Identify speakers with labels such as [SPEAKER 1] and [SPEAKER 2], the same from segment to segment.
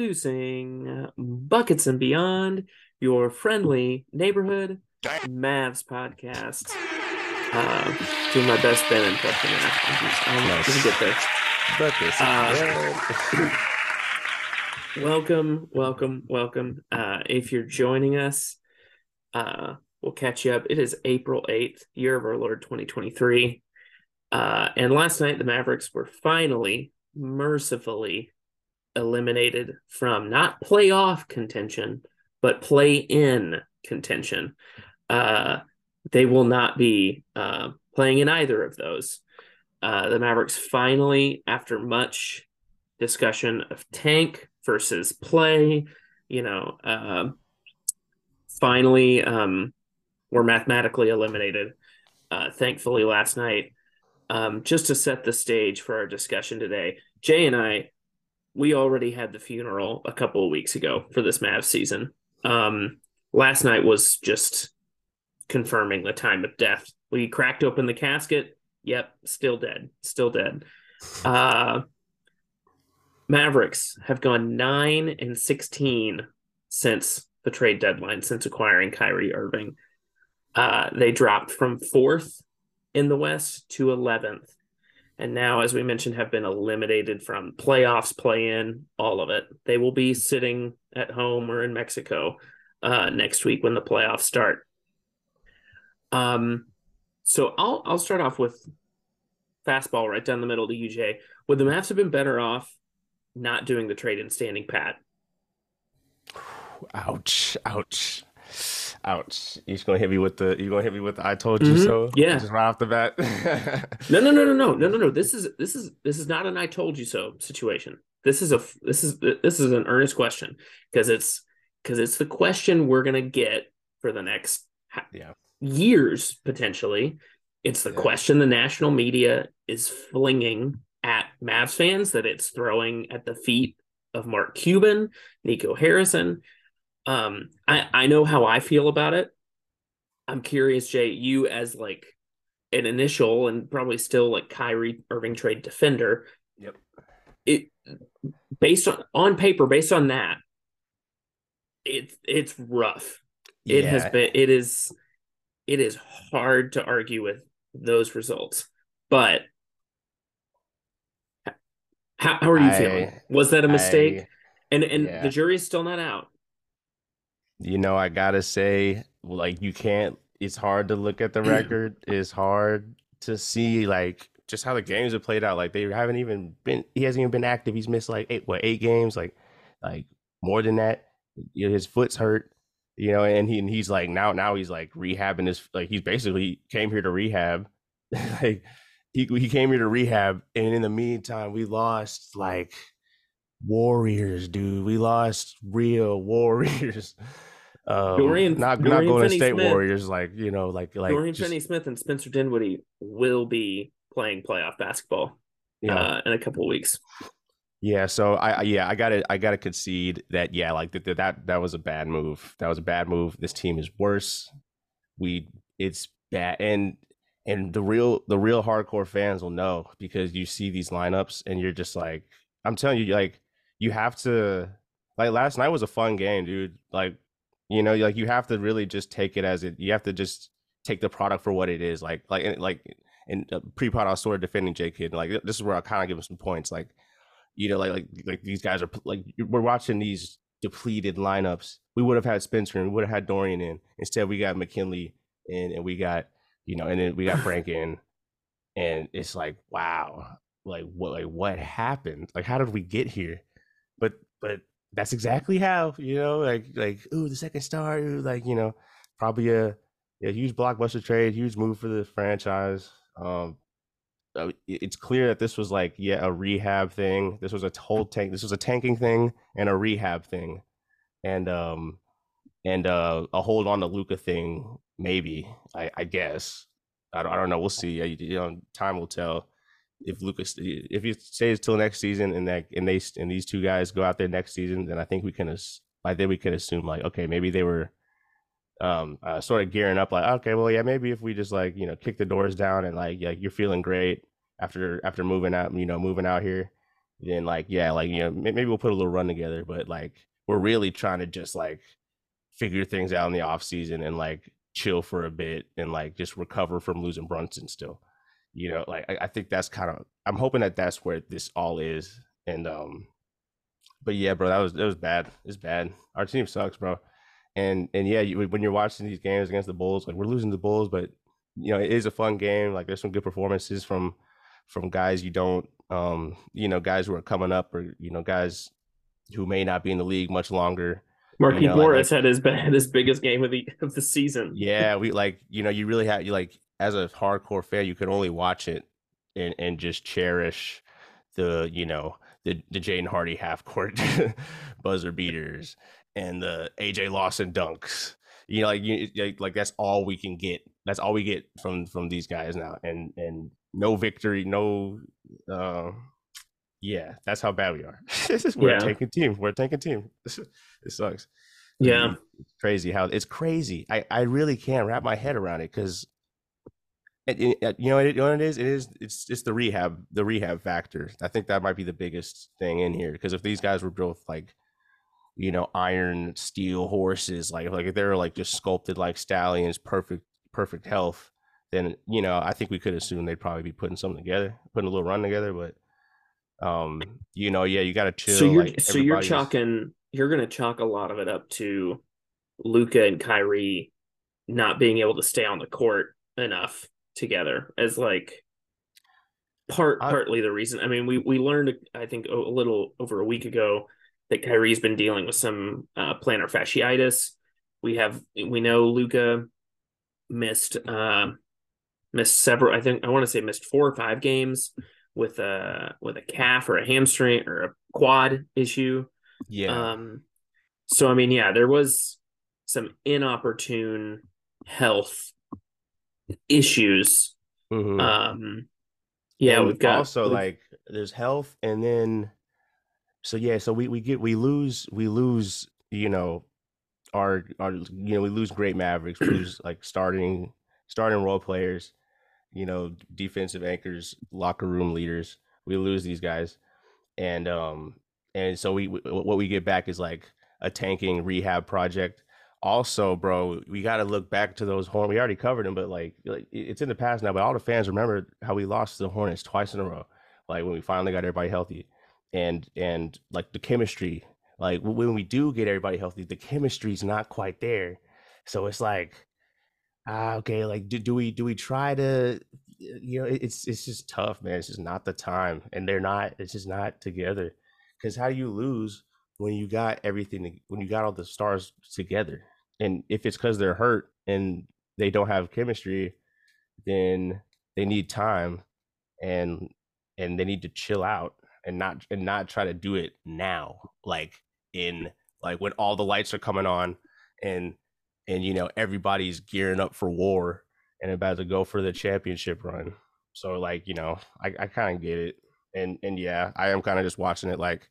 [SPEAKER 1] Introducing Buckets and Beyond, your friendly neighborhood Mavs podcast. Uh, doing my best Ben impression. I'm
[SPEAKER 2] Nice.
[SPEAKER 1] gonna get there.
[SPEAKER 2] Buckets.
[SPEAKER 1] Uh, welcome, welcome, welcome. Uh, if you're joining us, uh, we'll catch you up. It is April 8th, year of our Lord 2023. Uh, and last night, the Mavericks were finally, mercifully eliminated from not playoff contention, but play in contention. Uh, they will not be uh, playing in either of those. Uh, the Mavericks finally, after much discussion of tank versus play, you know, um finally um, were mathematically eliminated. Uh, thankfully, last night, um, just to set the stage for our discussion today, Jay and I, we already had the funeral a couple of weeks ago for this Mavs season. Um, last night was just confirming the time of death. We cracked open the casket. Yep, still dead. Still dead. Uh, Mavericks have gone 9 and 16 since the trade deadline, since acquiring Kyrie Irving. Uh, they dropped from fourth in the West to 11th. And now, as we mentioned, have been eliminated from playoffs, play in, all of it. They will be sitting at home or in Mexico uh, next week when the playoffs start. Um, so I'll I'll start off with fastball right down the middle to UJ. Would the Mavs have been better off not doing the trade and standing pat?
[SPEAKER 2] ouch, ouch, ouch. You just gonna hit me with the? you're gonna hit me with the? I told you
[SPEAKER 1] Mhm.
[SPEAKER 2] so.
[SPEAKER 1] Yeah.
[SPEAKER 2] Just right off the bat.
[SPEAKER 1] No, no, no, no, no, no, no, no. This is this is this is not an "I told you so" situation. This is a this is this is an earnest question because it's because it's the question we're gonna get for the next
[SPEAKER 2] Yeah.
[SPEAKER 1] years potentially. It's the
[SPEAKER 2] Yeah.
[SPEAKER 1] question the national media is flinging at Mavs fans that it's throwing at the feet of Mark Cuban, Nico Harrison. Um, I I know how I feel about it. I'm curious, Jay, you as like an initial and probably still like Kyrie Irving trade defender.
[SPEAKER 2] Yep.
[SPEAKER 1] It based on on paper, based on that, it's it's rough. It has been it is it is hard to argue with those results. But how, how are you
[SPEAKER 2] I-
[SPEAKER 1] feeling? Was that a mistake?
[SPEAKER 2] I-
[SPEAKER 1] and and
[SPEAKER 2] yeah.
[SPEAKER 1] the jury is still not out.
[SPEAKER 2] You know, I gotta say, like, you can't. It's hard to look at the mm. record. It's hard to see like just how the games have played out. Like they haven't even been. He hasn't even been active. He's missed like eight, what, eight games? Like, like more than that. You know, his foot's hurt. You know, and he and he's like now now he's like rehabbing his like he's basically came here to rehab. like he he came here to rehab, and in the meantime, we lost like warriors, dude. We lost real warriors. Um,
[SPEAKER 1] Dorian-
[SPEAKER 2] not
[SPEAKER 1] Dorian
[SPEAKER 2] not going to state
[SPEAKER 1] Finney-Smith.
[SPEAKER 2] warriors like you know like like
[SPEAKER 1] Dorian
[SPEAKER 2] just,
[SPEAKER 1] Finney-Smith and Spencer Dinwiddie will be playing playoff basketball
[SPEAKER 2] yeah
[SPEAKER 1] uh, in a couple of weeks.
[SPEAKER 2] yeah. So I I- yeah I gotta I gotta concede that yeah like that that that was a bad move. That was a bad move. This team is worse. We it's bad and and the real the real hardcore fans will know because you see these lineups and you're just like I'm telling you like you have to like last night was a fun game, dude. Like you know like you have to really just take it as it you have to just take the product for what it is like like like and uh, pre-pod I was sort of defending J Kidd like this is where I kind of give him some points like you know like like like these guys are like we're watching these depleted lineups. We would have had Spencer and we would have had Dorian in. Instead we got McKinley in and we got you know and then we got Frank in. And it's like wow like what like what happened? Like how did we get here? But but that's exactly how you know like like ooh the second star ooh, like you know probably a, a huge blockbuster trade huge move for the franchise um uh, it's clear that this was like yeah a rehab thing. This was a whole tank this was a tanking thing and a rehab thing. And um and uh a hold on to Luka thing maybe I I guess. I don't, I don't know. We'll see. You know time will tell if Lucas if he stays till next season and that and they and these two guys go out there next season then I think we can I think we can assume like okay maybe they were um, uh, sort of gearing up like, okay, well, yeah, maybe if we just like you know kick the doors down and like yeah, you're feeling great after after moving out, you know, moving out here, then like yeah, like you know maybe we'll put a little run together, but like we're really trying to just like figure things out in the off season and like chill for a bit and like just recover from losing Brunson still. You know, like I, I think that's kind of I'm hoping that that's where this all is. And um, but yeah, bro, that was that was bad. It's bad. Our team sucks, bro. And and yeah, you, when you're watching these games against the Bulls, like we're losing the Bulls, but you know it is a fun game. Like there's some good performances from from guys you don't um you know guys who are coming up or you know guys who may not be in the league much longer.
[SPEAKER 1] Marquise
[SPEAKER 2] you know,
[SPEAKER 1] Morris
[SPEAKER 2] like,
[SPEAKER 1] had his had his biggest game of the of the season.
[SPEAKER 2] Yeah, we like you know you really have you like as a hardcore fan you can only watch it and and just cherish the you know the the Jaden Hardy half court buzzer beaters and the AJ Lawson dunks. You know, like you like, like that's all we can get. That's all we get from from these guys now, and and no victory, no. Uh, yeah, that's how bad we are. We're yeah. a tanking team. We're a tanking team. it sucks.
[SPEAKER 1] Yeah,
[SPEAKER 2] it's crazy how it's crazy. I I really can't wrap my head around it because you know, it, you know what it is? It is it's it's the rehab the rehab factor. I think that might be the biggest thing in here because if these guys were both like you know, iron steel horses, like like if they're like just sculpted like stallions, perfect perfect health, then you know, I think we could assume they'd probably be putting something together, putting a little run together. But um, you know, yeah, you got to chill.
[SPEAKER 1] So you're like, so you're chalking you're gonna chalk a lot of it up to Luka and Kyrie not being able to stay on the court enough together as like part I, partly the reason. I mean, we we learned I think a little over a week ago that Kyrie's been dealing with some uh, plantar fasciitis. We have we know Luka missed uh, missed several. I think I want to say missed four or five games with a with a calf or a hamstring or a quad issue.
[SPEAKER 2] Yeah.
[SPEAKER 1] Um. So I mean, yeah, there was some inopportune health issues. Mm-hmm. Um. Yeah,
[SPEAKER 2] and
[SPEAKER 1] we've got
[SPEAKER 2] also we've, like there's health, and then so yeah, so we we get we lose we lose you know our our you know we lose great Mavericks, we lose like starting starting role players, you know defensive anchors, locker room leaders. We lose these guys, and um and so we what we get back is like a tanking rehab project. Also, bro, we got to look back to those horn. We already covered them, but like, like it's in the past now. But all the fans remember how we lost the Hornets twice in a row. Like when we finally got everybody healthy and and like the chemistry like when we do get everybody healthy the chemistry's not quite there so it's like ah okay like do, do we do we try to you know it's it's just tough man it's just not the time and they're not it's just not together because how do you lose when you got everything when you got all the stars together and if it's because they're hurt and they don't have chemistry then they need time and and they need to chill out and not and not try to do it now like in like when all the lights are coming on and and you know everybody's gearing up for war and about to go for the championship run. So like you know i, I kind of get it. And and yeah i am kind of just watching it like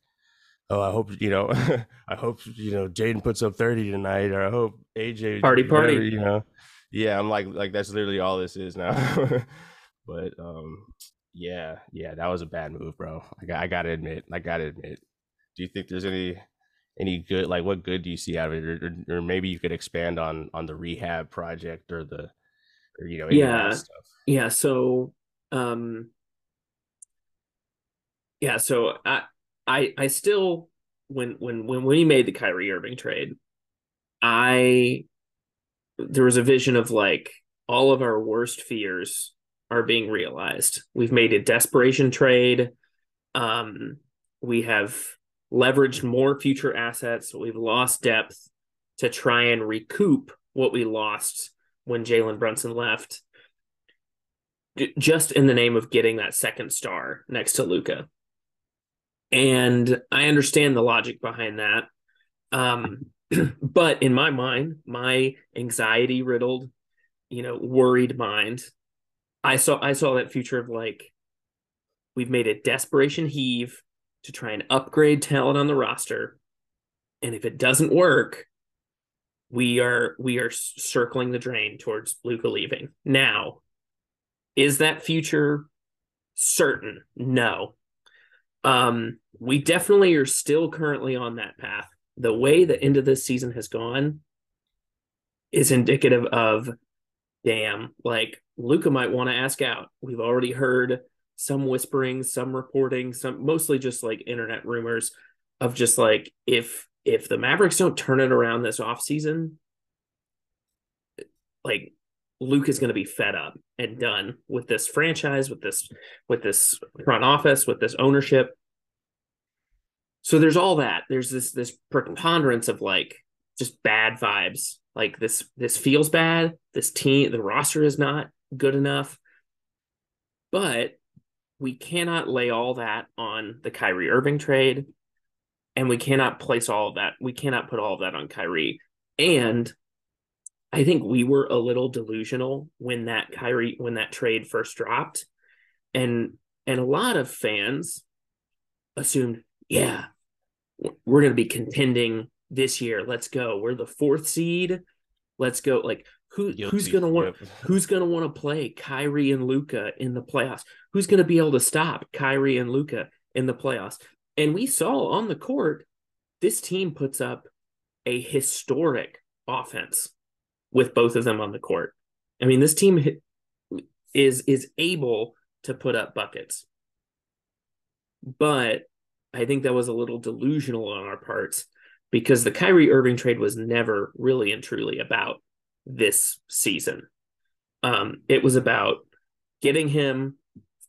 [SPEAKER 2] oh i hope you know i hope you know jaden puts up 30 tonight or i hope aj
[SPEAKER 1] party party
[SPEAKER 2] whatever, you know. Yeah i'm like like that's literally all this is now. But um yeah, yeah, that was a bad move, bro. I got, I gotta admit, I gotta admit. Do you think there's any any good like what good do you see out of it, or, or, or maybe you could expand on on the rehab project or the or you know
[SPEAKER 1] yeah. yeah so um yeah so I I I still when when when we made the Kyrie Irving trade, I there was a vision of like all of our worst fears are being realized. We've made a desperation trade. Um, we have leveraged more future assets. We've lost depth to try and recoup what we lost when Jalen Brunson left, just in the name of getting that second star next to Luka. And I understand the logic behind that. Um, but in my mind, my anxiety riddled, you know, worried mind I saw I saw that future of like we've made a desperation heave to try and upgrade talent on the roster. And if it doesn't work, we are we are circling the drain towards Luka leaving. Now, is that future certain? No. Um, we definitely are still currently on that path. The way the end of this season has gone is indicative of damn, like Luka might want to ask out. We've already heard some whispering, some reporting, some mostly just like internet rumors of just like if if the Mavericks don't turn it around this offseason, like Luke is going to be fed up and done with this franchise, with this with this front office, with this ownership. So there's all that. There's this this preponderance of like just bad vibes. Like this this feels bad. This team, the roster is not good enough. But we cannot lay all that on the Kyrie Irving trade, and we cannot place all of that. We cannot put all of that on Kyrie. And I think we were a little delusional when that Kyrie when that trade first dropped, and and a lot of fans assumed, yeah, we're going to be contending this year. Let's go. We're the fourth seed. Let's go. Like who Guilty. who's gonna want yep. who's gonna want to play Kyrie and Luka in the playoffs? Who's gonna be able to stop Kyrie and Luka in the playoffs? And we saw on the court, this team puts up a historic offense with both of them on the court. I mean, this team is is able to put up buckets. But I think that was a little delusional on our parts because the Kyrie Irving trade was never really and truly about this season. Um, it was about getting him,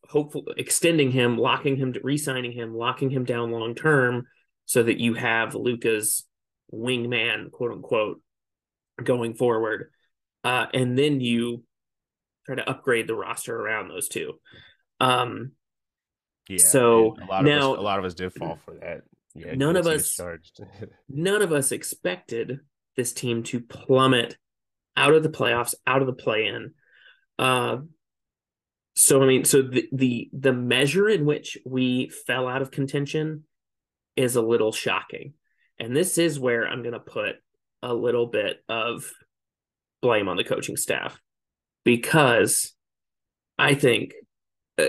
[SPEAKER 1] hopefully extending him, locking him, re-signing him, locking him down long term, so that you have Luka's wingman, quote unquote, going forward, uh, and then you try to upgrade the roster around those two. Um,
[SPEAKER 2] yeah. So a lot now, of us, a lot of us did fall for that.
[SPEAKER 1] Yeah, none of us none of us expected this team to plummet out of the playoffs, out of the play-in. Uh, so I mean, so the the the measure in which we fell out of contention is a little shocking, and this is where I'm going to put a little bit of blame on the coaching staff because I think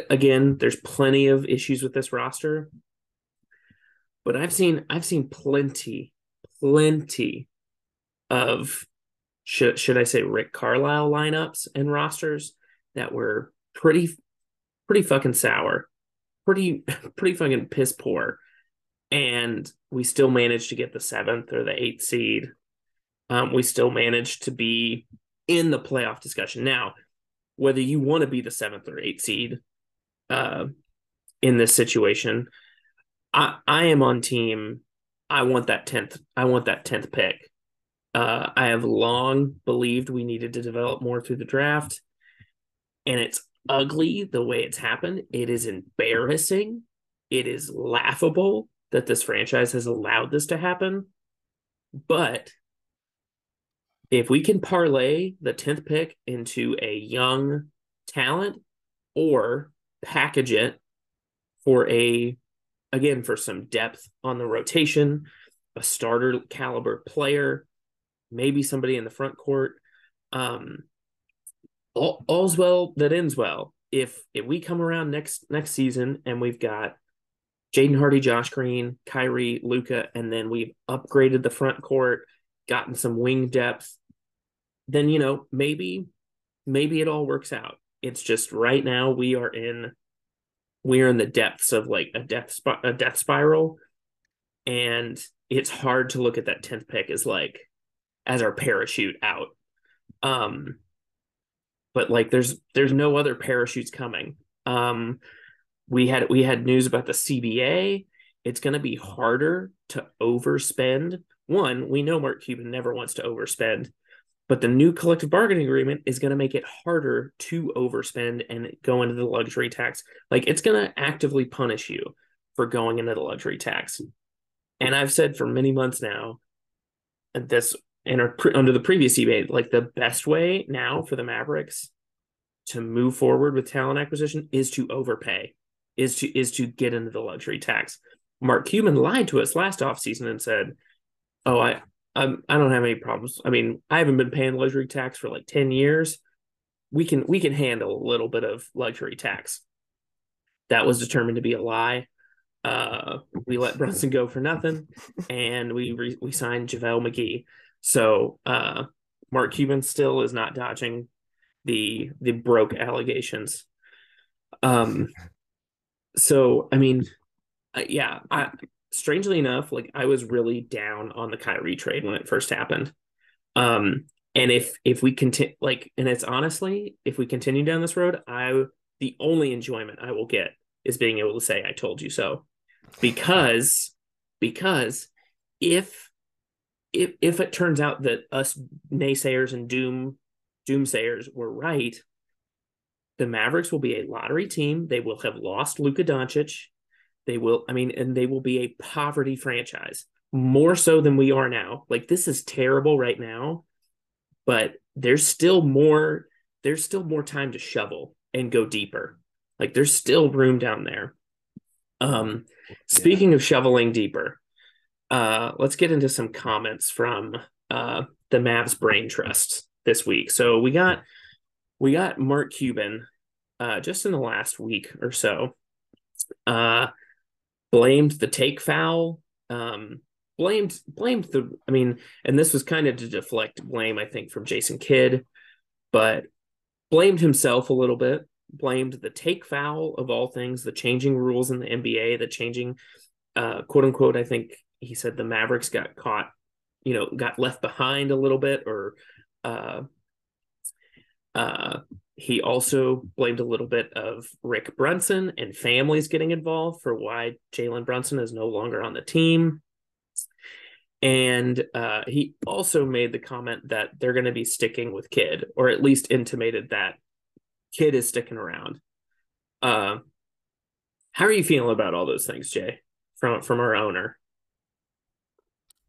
[SPEAKER 1] again there's plenty of issues with this roster but I've seen I've seen plenty plenty of should should I say Rick Carlisle lineups and rosters that were pretty pretty fucking sour, pretty pretty fucking piss poor, and we still managed to get the seventh or the eighth seed. Um, we still managed to be in the playoff discussion. Now, whether you want to be the seventh or eighth seed uh, in this situation, I I am on team. I want that tenth. I want that tenth pick. Uh, I have long believed we needed to develop more through the draft, and it's ugly the way it's happened. It is embarrassing. It is laughable that this franchise has allowed this to happen. But if we can parlay the 10th pick into a young talent or package it for a again for some depth on the rotation, a starter caliber player, maybe somebody in the front court. Um, all, all's well that ends well. If if we come around next next season and we've got Jaden Hardy, Josh Green, Kyrie, Luka, and then we've upgraded the front court, gotten some wing depth, then you know maybe maybe it all works out. It's just right now we are in we are in the depths of like a death sp- a death spiral, and it's hard to look at that tenth pick as like as our parachute out. Um, but like there's there's no other parachutes coming. Um, we had we had news about the CBA. It's going to be harder to overspend. One, we know Mark Cuban never wants to overspend, but the new collective bargaining agreement is going to make it harder to overspend and go into the luxury tax. Like it's going to actively punish you for going into the luxury tax. And I've said for many months now, this and under the previous CBA, like the best way now for the Mavericks to move forward with talent acquisition is to overpay, is to is to get into the luxury tax. Mark Cuban lied to us last offseason and said, "Oh, I um, I don't have any problems. I mean, I haven't been paying luxury tax for like 10 years. We can we can handle a little bit of luxury tax. That was determined to be a lie. Uh, we let Brunson go for nothing, and we re- we signed JaVale McGee. So uh, Mark Cuban still is not dodging the the broke allegations. Um, so I mean, uh, yeah, I strangely enough, like I was really down on the Kyrie trade when it first happened. Um, and if if we continue, like, and it's honestly, if we continue down this road, I the only enjoyment I will get is being able to say I told you so, because because if if if it turns out that us naysayers and doom doomsayers were right, the Mavericks will be a lottery team. They will have lost Luka Doncic. They will, I mean, and they will be a poverty franchise more so than we are now. Like this is terrible right now, but there's still more, there's still more time to shovel and go deeper. Like there's still room down there. Um, speaking yeah. of shoveling deeper, uh, let's get into some comments from uh, the Mavs Brain Trust this week. So we got we got Mark Cuban uh, just in the last week or so. Uh, blamed the take foul. Um, blamed blamed the. I mean, and this was kind of to deflect blame, I think, from Jason Kidd, but blamed himself a little bit. Blamed the take foul of all things, the changing rules in the NBA, the changing, uh, quote unquote. I think he said the Mavericks got caught, you know, got left behind a little bit, or uh, uh, he also blamed a little bit of Rick Brunson and families getting involved for why Jalen Brunson is no longer on the team. And uh, he also made the comment that they're going to be sticking with Kidd, or at least intimated that Kidd is sticking around. Uh, how are you feeling about all those things, Jay, from from our owner?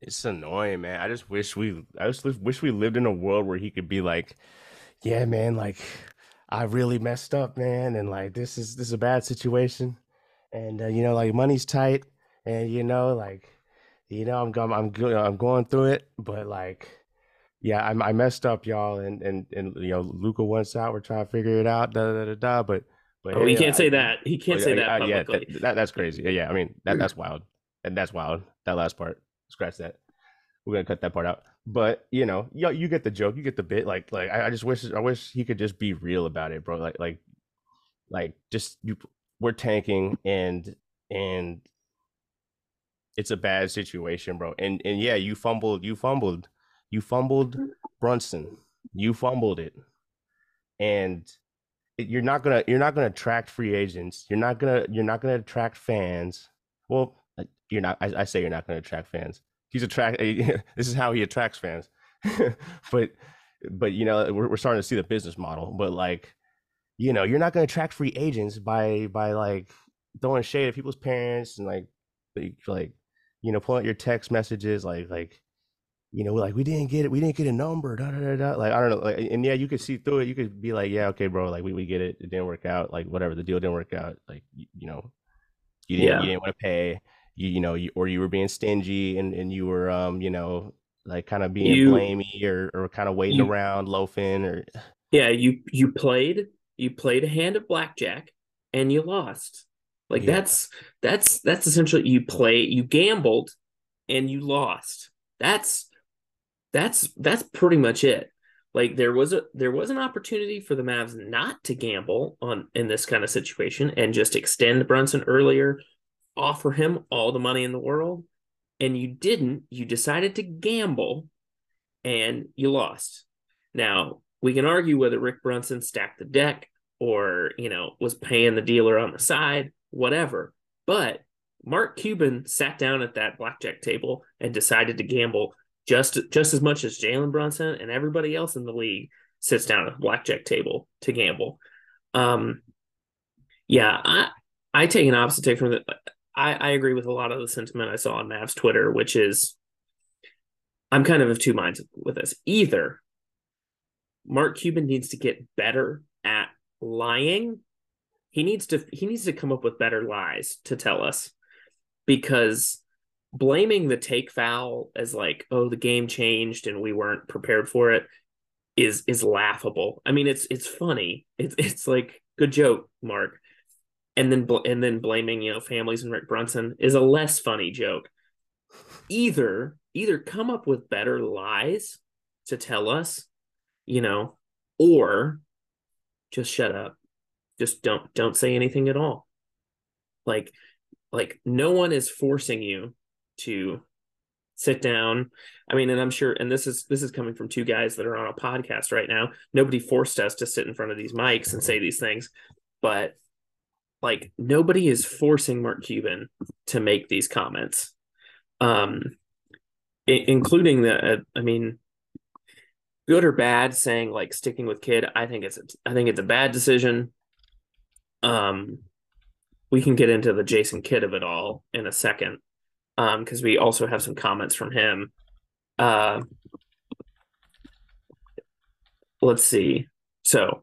[SPEAKER 2] It's annoying, man. I just wish we, I just wish we lived in a world where he could be like, yeah, man, like I really messed up, man, and like this is this is a bad situation, and uh, you know, like money's tight, and you know, like you know, I'm going, I'm I'm going through it, but like, yeah, I, I messed up, y'all, and and and you know, Luka wants out. We're trying to figure it out, da da da da. But
[SPEAKER 1] but oh, he can't I, say that. He can't oh, say that publicly.
[SPEAKER 2] Yeah, that, that, that's crazy. Yeah, I mean that that's wild, and that's wild. That last part, scratch that. We're gonna cut that part out. But you know, you, you get the joke, you get the bit. Like like I, I just wish I wish he could just be real about it, bro. Like like like just you we're tanking and and it's a bad situation, bro. And and yeah, you fumbled, you fumbled, you fumbled mm-hmm. Brunson, you fumbled it, and you're not gonna you're not gonna attract free agents. You're not gonna you're not gonna attract fans. Well, uh, you're not. I, I say you're not gonna attract fans he's attract. this is how he attracts fans. but but you know we're, we're starting to see the business model. But like you know you're not going to attract free agents by by like throwing shade at people's parents and like like you know pulling out your text messages like like you know like we didn't get it we didn't get a number da, da, da, da. like i don't know like, and yeah you could see through it you could be like yeah okay bro like we, we get it it didn't work out like whatever the deal didn't work out like you, you know you didn't yeah. you didn't want to pay you, you know, you, or you were being stingy and, and you were, um, you know, like kind of being you, blamey or, or kind of waiting you, around loafing or.
[SPEAKER 1] Yeah. You, you played, you played a hand of blackjack and you lost. Like yeah. that's, that's, that's essentially you play, you gambled and you lost. That's, that's, that's pretty much it. Like there was a there was an opportunity for the Mavs not to gamble on in this kind of situation and just extend Brunson earlier offer him all the money in the world and you didn't, you decided to gamble and you lost. Now, we can argue whether Rick Brunson stacked the deck or, you know, was paying the dealer on the side, whatever. But Mark Cuban sat down at that blackjack table and decided to gamble just just as much as Jalen Brunson and everybody else in the league sits down at the blackjack table to gamble. Um, yeah, I I take an opposite take from the. I, I agree with a lot of the sentiment I saw on Mavs Twitter, which is I'm kind of of two minds with this. Either Mark Cuban needs to get better at lying. He needs to he needs to come up with better lies to tell us because blaming the take foul as like, oh, the game changed and we weren't prepared for it is is laughable. I mean, it's it's funny. It's it's like good joke, Mark. And then and then blaming you know families and Rick Brunson is a less funny joke. Either either come up with better lies to tell us, you know, or just shut up. Just don't don't say anything at all. Like like no one is forcing you to sit down i mean and i'm sure and this is this is coming from two guys that are on a podcast right now nobody forced us to sit in front of these mics and say these things but like nobody is forcing mark cuban to make these comments. Um I- including the uh, i mean good or bad saying like sticking with Kidd, i think it's a, i think it's a bad decision. Um we can get into the jason kidd of it all in a second um because we also have some comments from him. Uh let's see. So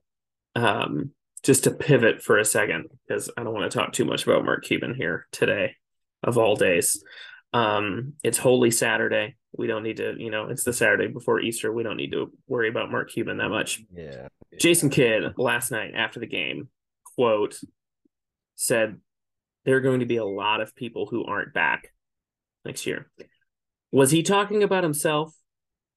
[SPEAKER 1] um just to pivot for a second because i don't want to talk too much about mark cuban here today of all days um it's holy saturday we don't need to you know it's the saturday before easter we don't need to worry about mark cuban that much
[SPEAKER 2] Yeah.
[SPEAKER 1] jason kidd last night after the game quote said there are going to be a lot of people who aren't back next year. Was he talking about himself?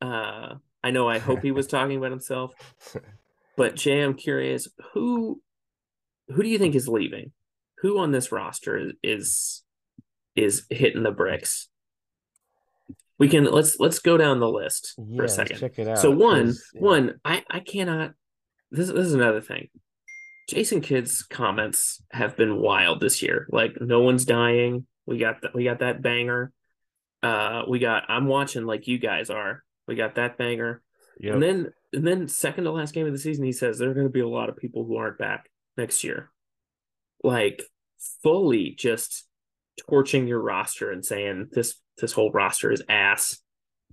[SPEAKER 1] Uh, I know. I hope he was talking about himself. But Jay, I'm curious who who do you think is leaving? Who on this roster is is, is hitting the bricks? We can let's let's go down the list
[SPEAKER 2] Yeah,
[SPEAKER 1] for a second.
[SPEAKER 2] check it out.
[SPEAKER 1] So one
[SPEAKER 2] yeah.
[SPEAKER 1] one I I cannot. This this is another thing. Jason Kidd's comments have been wild this year. Like no one's dying. We got that. We got that banger. Uh, we got. I'm watching like you guys are. We got that banger.
[SPEAKER 2] Yep.
[SPEAKER 1] And then and then second to last game of the season, he says there are going to be a lot of people who aren't back next year. Like fully just torching your roster and saying this this whole roster is ass,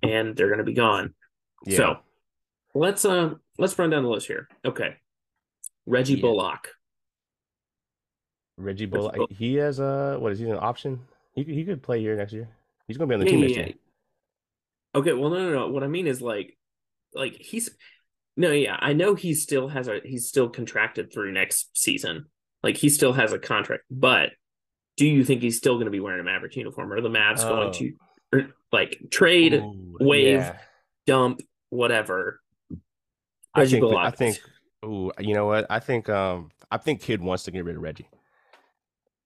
[SPEAKER 1] and they're going to be gone.
[SPEAKER 2] yeah.
[SPEAKER 1] So let's uh let's run down the list here. Okay. Reggie
[SPEAKER 2] Yeah.
[SPEAKER 1] Bullock.
[SPEAKER 2] Reggie Bullock,
[SPEAKER 1] Bull-
[SPEAKER 2] he has a what is he an option? He could- he could play here next year. He's gonna be on the
[SPEAKER 1] Yeah,
[SPEAKER 2] team next year.
[SPEAKER 1] Okay, well no no no. What I mean is like like he's no, yeah, I know he still has a he's still contracted through next season. Like he still has a contract, but do you think he's still going to be wearing a Maverick uniform? Or are the Mavs
[SPEAKER 2] Oh.
[SPEAKER 1] going to or, like trade,
[SPEAKER 2] Ooh,
[SPEAKER 1] wave,
[SPEAKER 2] yeah.
[SPEAKER 1] dump, whatever?
[SPEAKER 2] I think I think ooh, you know what? I think um I think Kidd wants to get rid of Reggie.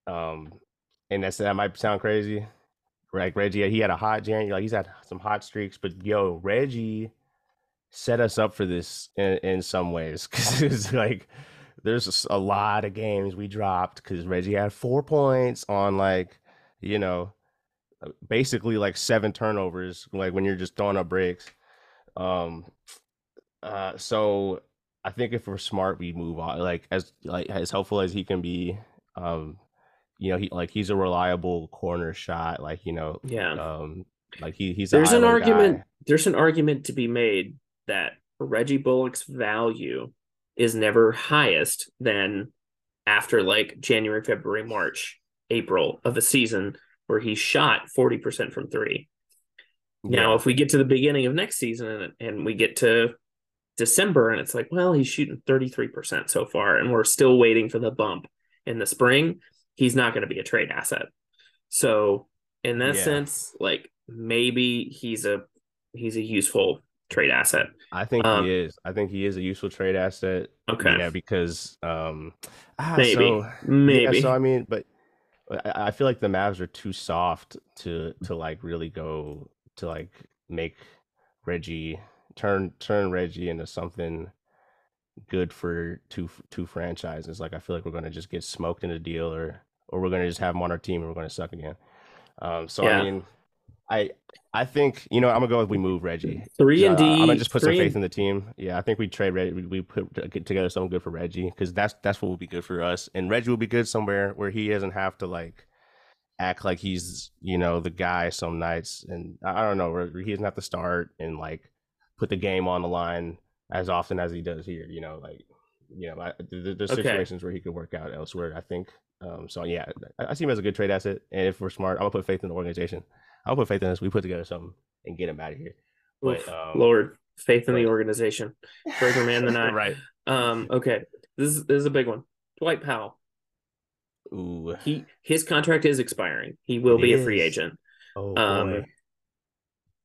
[SPEAKER 2] Um and that's that might sound crazy. Like Reggie, he had a hot January, like he's had some hot streaks, but yo, Reggie set us up for this in, in some ways because it's like there's a lot of games we dropped because Reggie had four points on like you know uh, basically like seven turnovers like when you're just throwing up breaks um uh so i think if we're smart we move on like as like as helpful as he can be um you know he like he's a reliable corner shot like you know
[SPEAKER 1] yeah.
[SPEAKER 2] um like he he's
[SPEAKER 1] there's an argument
[SPEAKER 2] guy.
[SPEAKER 1] there's an argument to be made that Reggie Bullock's value is never highest than after like January, February, March, April of a season where he shot 40% from 3. Now
[SPEAKER 2] Yeah.
[SPEAKER 1] if we get to the beginning of next season and, and we get to December and it's like, well, he's shooting 33% so far and we're still waiting for the bump in the spring, he's not going to be a trade asset. So, in that
[SPEAKER 2] Yeah.
[SPEAKER 1] sense, like maybe he's a he's a useful trade asset.
[SPEAKER 2] I think
[SPEAKER 1] Um,
[SPEAKER 2] he is. I think he is a useful trade asset.
[SPEAKER 1] Okay.
[SPEAKER 2] Yeah, because um, ah,
[SPEAKER 1] Maybe.
[SPEAKER 2] so-
[SPEAKER 1] Maybe.
[SPEAKER 2] Yeah, so I mean, but I, feel like the Mavs are too soft to to like really go to like make Reggie turn turn Reggie into something good for two two franchises. Like I feel like we're gonna just get smoked in a deal, or or we're gonna just have him on our team and we're gonna suck again. Um, so
[SPEAKER 1] Yeah.
[SPEAKER 2] I mean, I I think you know I'm gonna go with we move Reggie.
[SPEAKER 1] Three and
[SPEAKER 2] Uh,
[SPEAKER 1] D.
[SPEAKER 2] I'm gonna just put some faith in the team. Yeah, I think we trade Reggie. We, put get together something good for Reggie because that's that's what will be good for us. And Reggie will be good somewhere where he doesn't have to like act like he's you know the guy some nights. And I don't know where he doesn't have to start and like put the game on the line as often as he does here. You know, like you know, I, there- there's
[SPEAKER 1] Okay.
[SPEAKER 2] situations where he could work out elsewhere. I think. Um, so yeah, I, I see him as a good trade asset. And if we're smart, I'm gonna put faith in the organization. I'll put faith in us. We put together something and get him out of here. But um,
[SPEAKER 1] Lord, faith in
[SPEAKER 2] but-
[SPEAKER 1] the organization. Greater man than I.
[SPEAKER 2] right.
[SPEAKER 1] Um, okay. This is this is a big one. Dwight Powell.
[SPEAKER 2] Ooh.
[SPEAKER 1] He his contract is expiring. He will
[SPEAKER 2] It
[SPEAKER 1] be a free agent.
[SPEAKER 2] Oh
[SPEAKER 1] Um,
[SPEAKER 2] boy.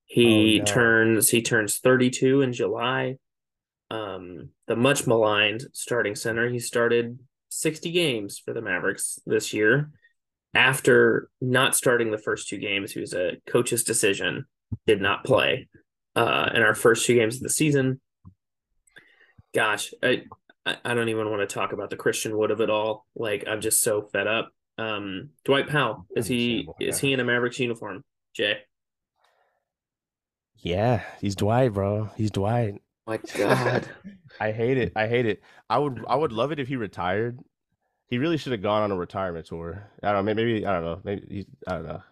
[SPEAKER 1] He
[SPEAKER 2] Oh, no.
[SPEAKER 1] turns he turns 32 in July. Um, the much maligned starting center. He started 60 games for the Mavericks this year. After not starting the first two games, he was a coach's decision, did not play. Uh, in our first two games of the season. Gosh, I I I don't even want to talk about the Christian Wood of it all. Like I'm just so fed up. Um, Dwight Powell is he
[SPEAKER 2] Understandable,
[SPEAKER 1] is he in a Mavericks uniform? Jay.
[SPEAKER 2] Yeah, he's Dwight, bro. He's Dwight.
[SPEAKER 1] My God.
[SPEAKER 2] I hate it. I hate it. I would I would love it if he retired. He really should have gone on a retirement tour. I don't know. Maybe, maybe I don't know. Maybe he's I don't know.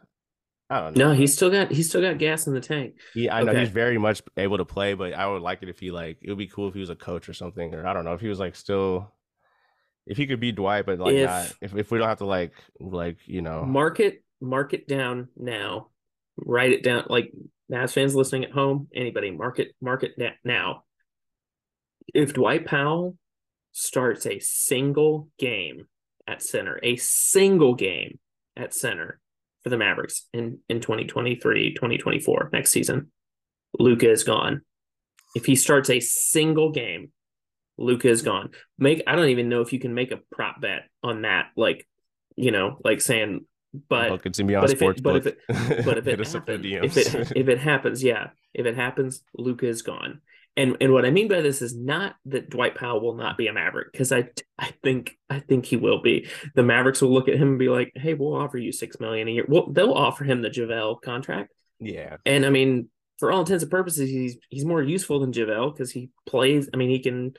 [SPEAKER 2] I don't know.
[SPEAKER 1] No, he's still got he's still got gas in the tank.
[SPEAKER 2] He, I know he's very much able to play, but I would like it if he like it would be cool if he was a coach or something, or I don't know if he was like still if he could be Dwight, but like
[SPEAKER 1] If-
[SPEAKER 2] not if if we don't have to like like you know
[SPEAKER 1] Mark it mark it down now. Write it down. Like Mavs fans listening at home, anybody mark it mark it now. If Dwight Powell starts a single game at center, a single game at center for the Mavericks in in 2023, 2024 next season, Luka is gone. If he starts a single game, Luka is gone. Make I don't even know if you can make a prop bet on that. Like, you know, like saying, but
[SPEAKER 2] and beyond
[SPEAKER 1] but if it, but if it, but if it happens, if it if it happens, yeah, if it happens, Luka is gone. And and what I mean by this is not that Dwight Powell will not be a Maverick because I I think I think he will be. The Mavericks will look at him and be like, "Hey, we'll offer you six million a year." Well, they'll offer him the JaVale contract,
[SPEAKER 2] yeah,
[SPEAKER 1] and I mean, for all intents and purposes, he's he's more useful than JaVale because he plays. I mean, he can.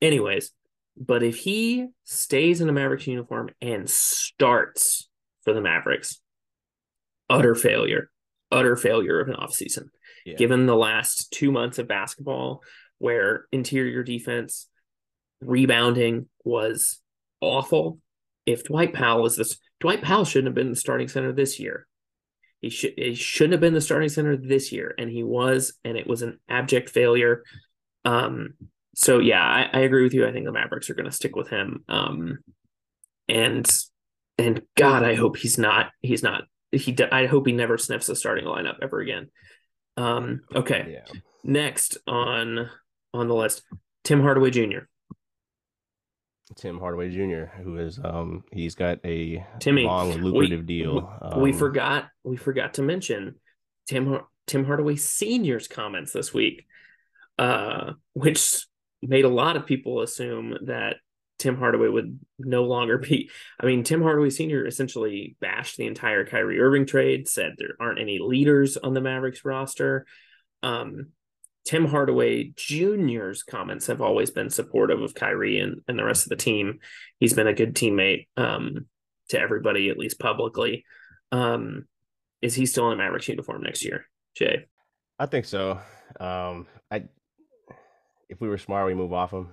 [SPEAKER 1] Anyways, but if he stays in a Mavericks uniform and starts for the Mavericks, utter failure, utter failure of an offseason. Given the last two months of basketball, where interior defense, rebounding was awful. If Dwight Powell was this, Dwight Powell shouldn't have been the starting center this year. He should he shouldn't have been the starting center this year, and he was, and it was an abject failure. Um, so yeah, I, I agree with you. I think the Mavericks are going to stick with him. Um, and and God, I hope he's not. He's not. He. I hope he never sniffs a starting lineup ever again. Um. Okay.
[SPEAKER 2] yeah.
[SPEAKER 1] Next on on the list, Tim Hardaway Jr.
[SPEAKER 2] Tim Hardaway Jr., who is um he's got a
[SPEAKER 1] Timmy,
[SPEAKER 2] long lucrative deal.
[SPEAKER 1] we
[SPEAKER 2] Um,
[SPEAKER 1] forgot. We forgot to mention Tim Tim Hardaway Senior's comments this week, uh, which made a lot of people assume that Tim Hardaway would no longer be. I mean, Tim Hardaway Sr. essentially bashed the entire Kyrie Irving trade, said there aren't any leaders on the Mavericks roster. Um, Tim Hardaway Jr.'s comments have always been supportive of Kyrie and, and the rest of the team. He's been a good teammate um, to everybody, at least publicly. Um, is he still in a Mavericks uniform next year, Jay?
[SPEAKER 2] I think so. Um, I if we were smart, we move off him.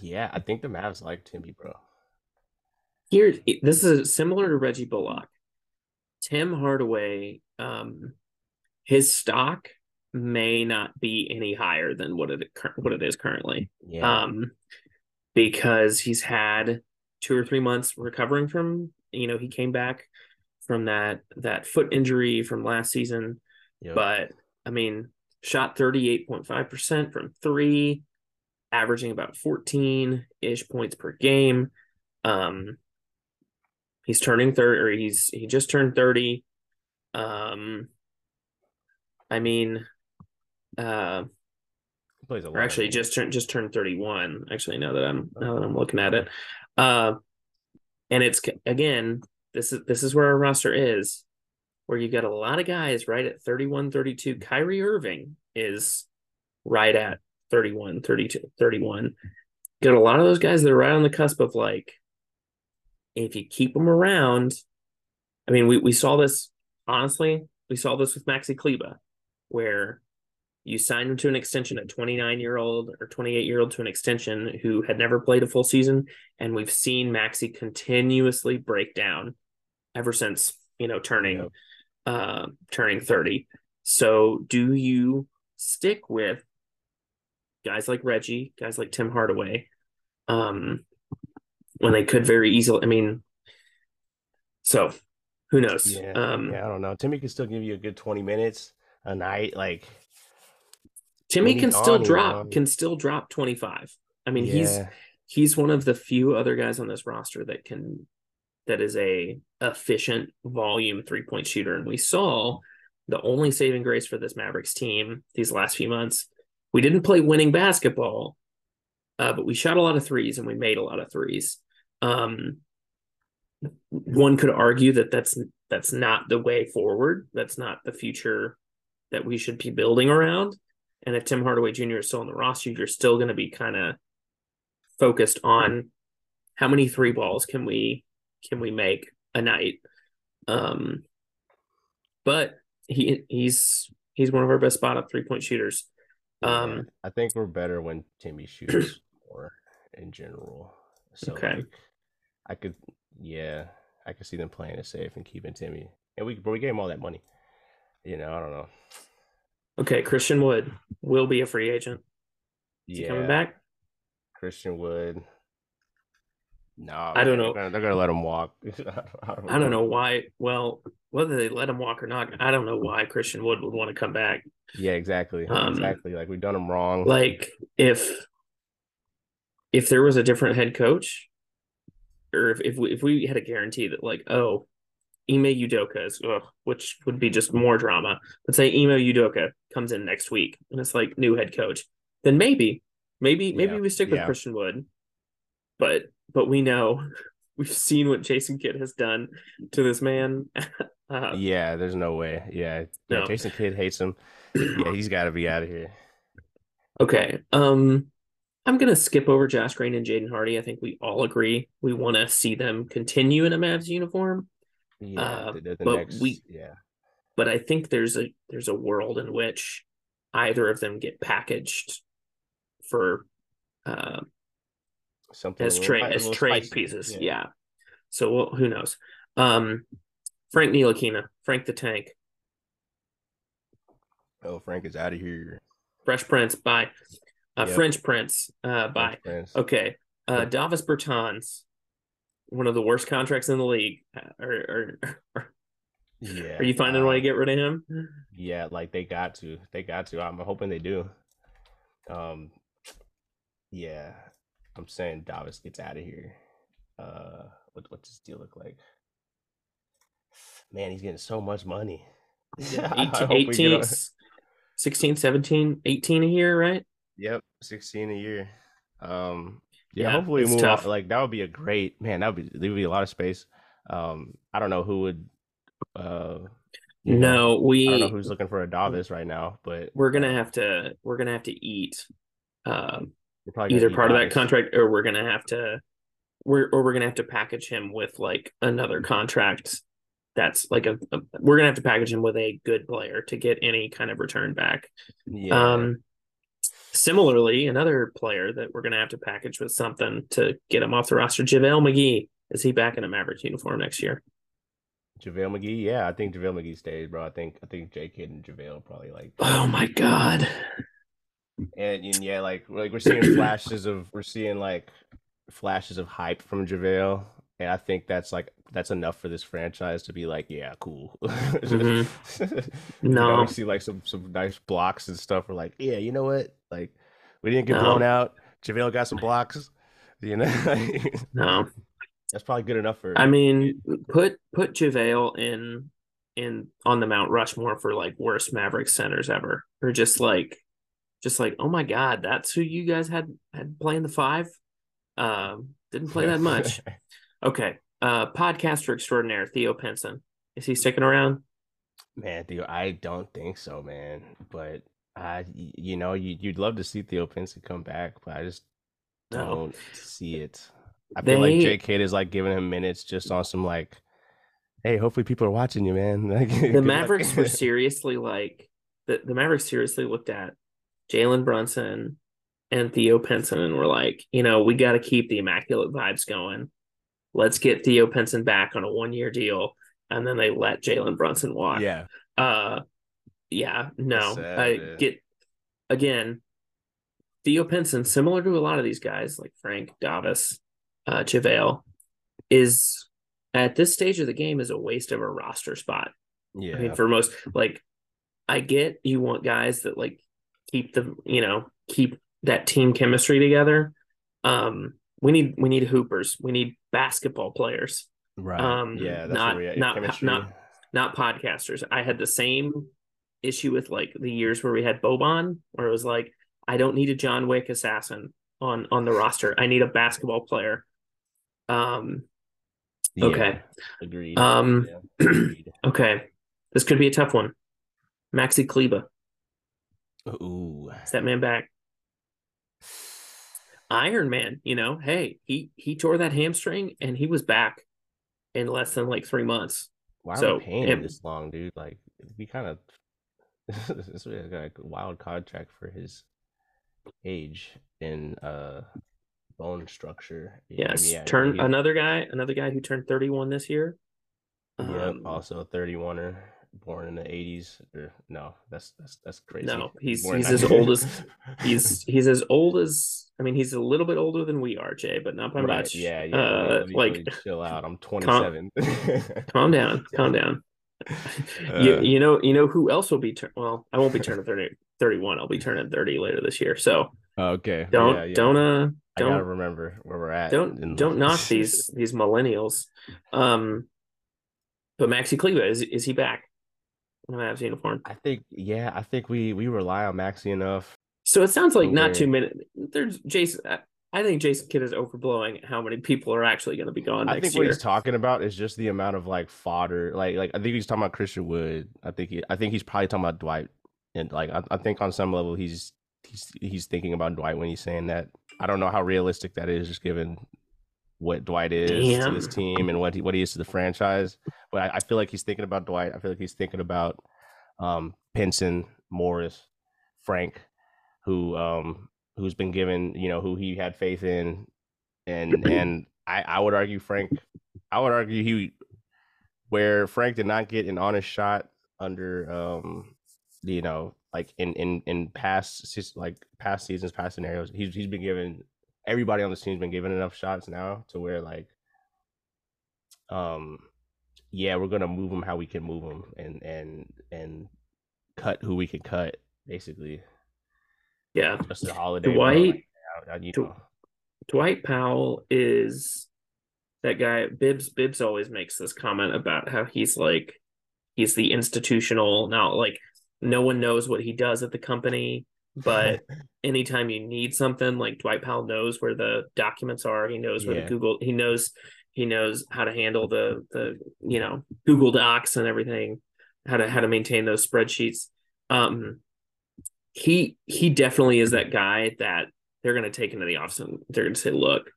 [SPEAKER 2] Yeah, I think the Mavs like Timmy, bro.
[SPEAKER 1] Here, this is similar to Reggie Bullock. Tim Hardaway, um, his stock may not be any higher than what it what it is currently.
[SPEAKER 2] Yeah,
[SPEAKER 1] um, because he's had two or three months recovering from. You know, he came back from that that foot injury from last season,
[SPEAKER 2] yep.
[SPEAKER 1] but I mean, shot thirty eight point five percent from three, averaging about fourteen ish points per game. Um, he's turning thirty, or he's he just turned thirty. Um, I mean, uh,
[SPEAKER 2] He plays a lot.
[SPEAKER 1] or actually just turned just turned 31 actually now that i'm now that i'm looking at it uh and it's again this is this is where our roster is where you've got a lot of guys right at 31 32 kyrie irving is right at 31 32 31 got a lot of those guys that are right on the cusp of like if you keep them around i mean we, we saw this honestly we saw this with maxi kleber where you signed him to an extension at 29 year old or 28 year old to an extension who had never played a full season and we've seen maxi continuously break down ever since you know turning
[SPEAKER 2] Yep.
[SPEAKER 1] uh, turning 30. So do you stick with guys like Reggie, guys like Tim Hardaway, um, when they could very easily? I mean, so who knows?
[SPEAKER 2] Yeah,
[SPEAKER 1] um,
[SPEAKER 2] yeah, I don't know. Timmy can still give you a good twenty minutes a night. Like
[SPEAKER 1] Timmy can still
[SPEAKER 2] on,
[SPEAKER 1] drop
[SPEAKER 2] on.
[SPEAKER 1] can still drop 25. I mean, he's he's one of the few other guys on this roster that can that is a efficient volume three-point shooter. And we saw the only saving grace for this Mavericks team these last few months. We didn't play winning basketball, uh, but we shot a lot of threes and we made a lot of threes. Um, one could argue that that's that's not the way forward. That's not the future that we should be building around. And if Tim Hardaway Jr. is still on the roster, you're still going to be kind of focused on how many three balls can we can we make a night. Um, but he he's he's one of our best spot up three point shooters. Um,
[SPEAKER 2] I think we're better when Timmy shoots more in general. So
[SPEAKER 1] Okay.
[SPEAKER 2] like, I could, yeah, I could see them playing it safe and keeping Timmy. And we, but we gave him all that money. You know, I don't know.
[SPEAKER 1] okay, Christian Wood will be a free agent. Is he
[SPEAKER 2] Yeah,
[SPEAKER 1] coming back?
[SPEAKER 2] Christian Wood. No,
[SPEAKER 1] I don't
[SPEAKER 2] they're
[SPEAKER 1] know.
[SPEAKER 2] Gonna, they're gonna let him walk. I don't,
[SPEAKER 1] I don't know why. Well, whether they let him walk or not, I don't know why Christian Wood would want to come back.
[SPEAKER 2] Yeah, exactly,
[SPEAKER 1] Um,
[SPEAKER 2] exactly. Like we've done him wrong.
[SPEAKER 1] Like if if there was a different head coach, or if if we, if we had a guarantee that like oh, Ime Udoka is ugh, which would be just more drama. Let's say Ime Udoka comes in next week and it's like new head coach, then maybe maybe maybe
[SPEAKER 2] Yeah,
[SPEAKER 1] we stick with
[SPEAKER 2] yeah.
[SPEAKER 1] Christian Wood, but but we know we've seen what Jason Kidd has done to this man. uh,
[SPEAKER 2] yeah, there's no way. Yeah, yeah. Jason Kidd hates him. Yeah, he's got to be out of here.
[SPEAKER 1] Okay. Um, I'm gonna skip over Josh Green and Jaden Hardy. I think we all agree we want to see them continue in a Mavs uniform.
[SPEAKER 2] Yeah,
[SPEAKER 1] Uh,
[SPEAKER 2] the, the
[SPEAKER 1] but
[SPEAKER 2] next.
[SPEAKER 1] we-
[SPEAKER 2] yeah,
[SPEAKER 1] But I think there's a there's a world in which either of them get packaged for uh,
[SPEAKER 2] something
[SPEAKER 1] as trade as trade
[SPEAKER 2] spicy.
[SPEAKER 1] pieces. Yeah. So well, who knows? Um, Frank Ntilikina, Frank the Tank,
[SPEAKER 2] Oh, Frank is out of here.
[SPEAKER 1] Fresh Prince, bye. Uh,
[SPEAKER 2] Yep.
[SPEAKER 1] French Prince, uh, bye.
[SPEAKER 2] Prince.
[SPEAKER 1] Okay. Uh, Davis Bertans, one of the worst contracts in the league. Are are, are,
[SPEAKER 2] Yeah.
[SPEAKER 1] are you finding a way to get rid of him?
[SPEAKER 2] Yeah, like they got to. They got to. I'm hoping they do. Um yeah. I'm saying Davis gets out of here. Uh what what's his deal look like? Man, he's getting so much money. I
[SPEAKER 1] 18,
[SPEAKER 2] hope we get
[SPEAKER 1] 18
[SPEAKER 2] a-
[SPEAKER 1] 16, 17, 18 a year, right?
[SPEAKER 2] Yep, 16 a year. Um yeah,
[SPEAKER 1] Yeah,
[SPEAKER 2] hopefully
[SPEAKER 1] it's
[SPEAKER 2] move
[SPEAKER 1] tough.
[SPEAKER 2] on. Like that would be a great man, that would be there would be a lot of space. Um I don't know who would uh you know,
[SPEAKER 1] No, we
[SPEAKER 2] I don't know who's looking for a Davis right now, but
[SPEAKER 1] we're gonna have to we're gonna have to eat um,
[SPEAKER 2] we're probably
[SPEAKER 1] either
[SPEAKER 2] eat
[SPEAKER 1] part of that contract or we're gonna have to we're or we're gonna have to package him with like another contract that's like a, a we're gonna have to package him with a good player to get any kind of return back.
[SPEAKER 2] Yeah.
[SPEAKER 1] Um, similarly, another player that we're going to have to package with something to get him off the roster, JaVale McGee. Is he back in a Maverick uniform next year?
[SPEAKER 2] JaVale McGee, yeah, I think JaVale McGee stays, bro. I think I think J Kidd and JaVale probably like
[SPEAKER 1] Oh my God.
[SPEAKER 2] And, and yeah, like like we're seeing flashes of we're seeing like flashes of hype from JaVale. And I think that's like that's enough for this franchise to be like, yeah, cool.
[SPEAKER 1] Mhm.
[SPEAKER 2] You know,
[SPEAKER 1] No.
[SPEAKER 2] we see like some some nice blocks and stuff. We're like, yeah, you know what? Like we didn't get
[SPEAKER 1] No.
[SPEAKER 2] blown out. JaVale got some blocks. You know,
[SPEAKER 1] No.
[SPEAKER 2] that's probably good enough for.
[SPEAKER 1] I mean, put put JaVale in in on the Mount Rushmore for like worst Mavericks centers ever. Or just like just like, oh my God, that's who you guys had had playing the five. Um, didn't play that much. Okay. Uh podcaster extraordinaire, Theo Pinson. Is he sticking around?
[SPEAKER 2] Man, Theo, I don't think so, man. But I, y- you know, you, you'd love to see Theo Pinson come back, but I just don't see it. I feel like
[SPEAKER 1] They-
[SPEAKER 2] J Kidd is like giving him minutes just on some like, hey, hopefully people are watching you, man. Like,
[SPEAKER 1] The. Mavericks were seriously like the, the Mavericks seriously looked at Jalen Brunson and Theo Pinson and were like, you know, we got to keep the immaculate vibes going. Let's get Theo Pinson back on a one year deal. and then they let Jalen Brunson walk.
[SPEAKER 2] Yeah.
[SPEAKER 1] Uh, yeah, no,
[SPEAKER 2] sad,
[SPEAKER 1] I
[SPEAKER 2] man.
[SPEAKER 1] get again. Theo Pinson, similar to a lot of these guys like Frank Davis, uh, JaVale, is at this stage of the game is a waste of a roster spot.
[SPEAKER 2] Yeah.
[SPEAKER 1] I mean, for most, like, I get you want guys that like keep the you know keep that team chemistry together. Um, we need we need hoopers. We need basketball players,
[SPEAKER 2] right.
[SPEAKER 1] um,
[SPEAKER 2] yeah. That's
[SPEAKER 1] not-
[SPEAKER 2] where
[SPEAKER 1] not-
[SPEAKER 2] Chemistry.
[SPEAKER 1] not- not podcasters. I had the same issue with like the years where we had Boban, where it was like, I don't need a John Wick assassin on on the roster. I need a basketball player. Um,
[SPEAKER 2] Yeah,
[SPEAKER 1] okay.
[SPEAKER 2] Agreed.
[SPEAKER 1] um,
[SPEAKER 2] Yeah, agreed.
[SPEAKER 1] okay. This could be a tough one. Maxi Kleber,
[SPEAKER 2] Ooh.
[SPEAKER 1] is that man back? Iron Man, you know, hey, he he tore that hamstring and he was back in less than like three months.
[SPEAKER 2] Why are
[SPEAKER 1] So,
[SPEAKER 2] we paying him this long, dude? Like, we kind of this is like a wild contract for his age and uh bone structure. Yeah, I mean,
[SPEAKER 1] Yes,
[SPEAKER 2] yeah,
[SPEAKER 1] turn another guy, another guy who turned 31 this year.
[SPEAKER 2] Yep,
[SPEAKER 1] Um,
[SPEAKER 2] also a 31er, born in the 80s. Or, no, that's that's that's crazy.
[SPEAKER 1] No, he's-
[SPEAKER 2] born
[SPEAKER 1] he's as
[SPEAKER 2] 90
[SPEAKER 1] old as- he's he's as old as I mean, he's a little bit older than we are, Jay, but not by
[SPEAKER 2] right.
[SPEAKER 1] much.
[SPEAKER 2] Yeah, yeah.
[SPEAKER 1] Uh,
[SPEAKER 2] let me- let me
[SPEAKER 1] like,
[SPEAKER 2] chill out. I'm 27.
[SPEAKER 1] calm down, calm down.
[SPEAKER 2] Uh,
[SPEAKER 1] you you know you know who else will be turn well, I won't be turning 30, 31. I'll be turning 30 later this year. So
[SPEAKER 2] okay.
[SPEAKER 1] don't
[SPEAKER 2] yeah, yeah.
[SPEAKER 1] don't uh
[SPEAKER 2] I gotta remember where we're at.
[SPEAKER 1] don't don't knock these these millennials. Um but Maxi Kleber, is is he back in the Mavs uniform?
[SPEAKER 2] I think yeah, I think we we rely on Maxi enough.
[SPEAKER 1] So it sounds like not too many. There's Jason. I- I think Jason Kidd is overblowing how many people are actually going to be gone
[SPEAKER 2] I think
[SPEAKER 1] year.
[SPEAKER 2] what he's talking about is just the amount of like fodder. Like like I think he's talking about Christian Wood. I think he, I think he's probably talking about Dwight. And like I, I think on some level he's he's he's thinking about Dwight when he's saying that. I don't know how realistic that is, just given what Dwight is to this team and what he what he is to the franchise. But I, I feel like he's thinking about Dwight. I feel like he's thinking about um Pinson, Morris, Frank, who um who's been given, you know, who he had faith in and and I, I would argue Frank I would argue he where Frank did not get an honest shot under um you know like in in in past like past seasons past scenarios he's he's been given everybody on the team's been given enough shots now to where like um yeah we're gonna move them how we can move them, and and and cut who we can cut basically
[SPEAKER 1] yeah,
[SPEAKER 2] just a holiday
[SPEAKER 1] Dwight
[SPEAKER 2] like, you know.
[SPEAKER 1] Dwight Powell is that guy. Bibbs Bibbs always makes this comment about how he's like he's the institutional now. Like no one knows what he does at the company, but anytime you need something, like Dwight Powell knows where the documents are. He knows where
[SPEAKER 2] Yeah.
[SPEAKER 1] the Google. He knows he knows how to handle the the you know Google Docs and everything. How to how to maintain those spreadsheets. Um, he he definitely is that guy that they're going to take into the office and they're going to say, "Look,